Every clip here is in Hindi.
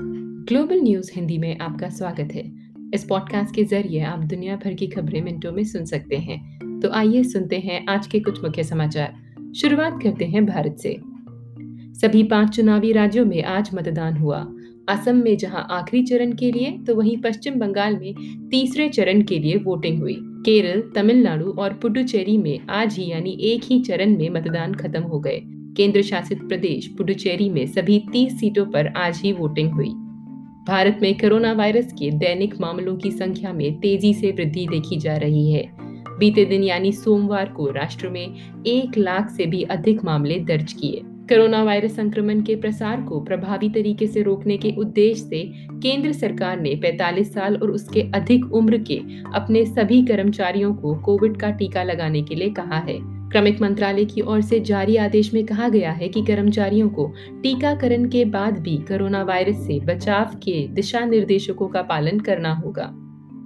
ग्लोबल न्यूज़ हिंदी में आपका स्वागत है। इस पॉडकास्ट के ज़रिए आप दुनिया भर की खबरें मिनटों में सुन सकते हैं। तो आइए सुनते हैं आज के कुछ मुख्य समाचार। शुरुआत करते हैं भारत से। सभी पाँच चुनावी राज्यों में आज मतदान हुआ। असम में जहाँ आखिरी चरण के लिए तो वहीं पश्चिम बंगाल में तीसरे चरण के लिए वोटिंग हुई। केरल, तमिलनाडु और पुडुचेरी में आज ही यानी एक ही चरण में मतदान खत्म हो गए। केंद्र शासित प्रदेश पुडुचेरी में सभी 30 सीटों पर आज ही वोटिंग हुई। भारत में कोरोना वायरस के दैनिक मामलों की संख्या में तेज़ी से वृद्धि देखी जा रही है। बीते दिन यानी सोमवार को राष्ट्र में एक लाख से भी अधिक मामले दर्ज किए। कोरोना वायरस संक्रमण के प्रसार को प्रभावी तरीके से रोकने के उद्देश्य से केंद्र सरकार ने 45 साल और उसके अधिक उम्र के अपने सभी कर्मचारियों को कोविड का टीका लगाने के लिए कहा है। क्रमिक मंत्रालय की ओर से जारी आदेश में कहा गया है कि कर्मचारियों को टीकाकरण के बाद भी कोरोना वायरस से बचाव के दिशा निर्देशों का पालन करना होगा।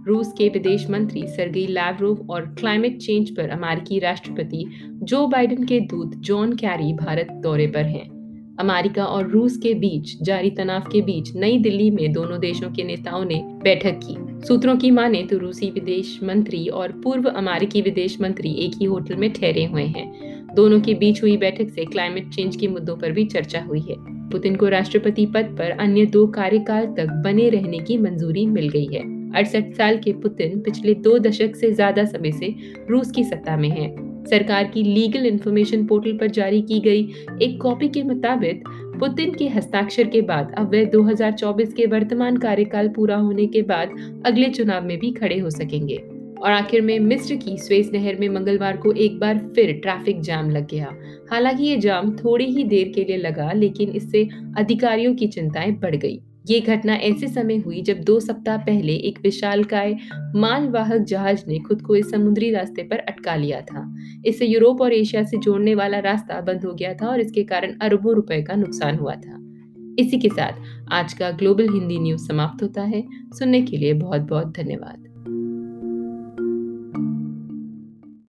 रूस के विदेश मंत्री सरगई लैवरोव और क्लाइमेट चेंज पर अमेरिकी राष्ट्रपति जो बाइडेन के दूत जॉन कैरी भारत दौरे पर हैं। अमेरिका और रूस के बीच जारी तनाव के बीच नई दिल्ली में दोनों देशों के नेताओं ने बैठक की। सूत्रों की माने तो रूसी विदेश मंत्री और पूर्व अमेरिकी विदेश मंत्री एक ही होटल में ठहरे हुए हैं। दोनों के बीच हुई बैठक से क्लाइमेट चेंज के मुद्दों पर भी चर्चा हुई है। पुतिन को राष्ट्रपति पद पर अन्य दो कार्यकाल तक बने रहने की मंजूरी मिल गई है। अड़सठ साल के पुतिन पिछले दो दशक से ज़्यादा समय से रूस की सत्ता में हैं। सरकार की लीगल इंफॉर्मेशन पोर्टल पर जारी की गई एक कॉपी के मुताबिक, पुतिन के हस्ताक्षर के बाद अब वे 2024 के वर्तमान कार्यकाल पूरा होने के बाद अगले चुनाव में भी खड़े हो सकेंगे। और आखिर में मिस्र की स्वेस नहर में मंगलवार को एक बार फिर ट्रैफ़िक जाम लग गया। हालाँकि ये जाम थोड़ी ही देर के लिए लगा, लेकिन इससे अधिकारियों की चिंताएँ बढ़ गई। ये घटना ऐसे समय हुई जब दो सप्ताह पहले एक विशालकाय मालवाहक जहाज़ ने खुद को इस समुद्री रास्ते पर अटका लिया था। इससे यूरोप और एशिया से जोड़ने वाला रास्ता बंद हो गया था और इसके कारण अरबों रुपए का नुकसान हुआ था। इसी के साथ आज का ग्लोबल हिंदी न्यूज़ समाप्त होता है। सुनने के लिए बहुत बहुत धन्यवाद।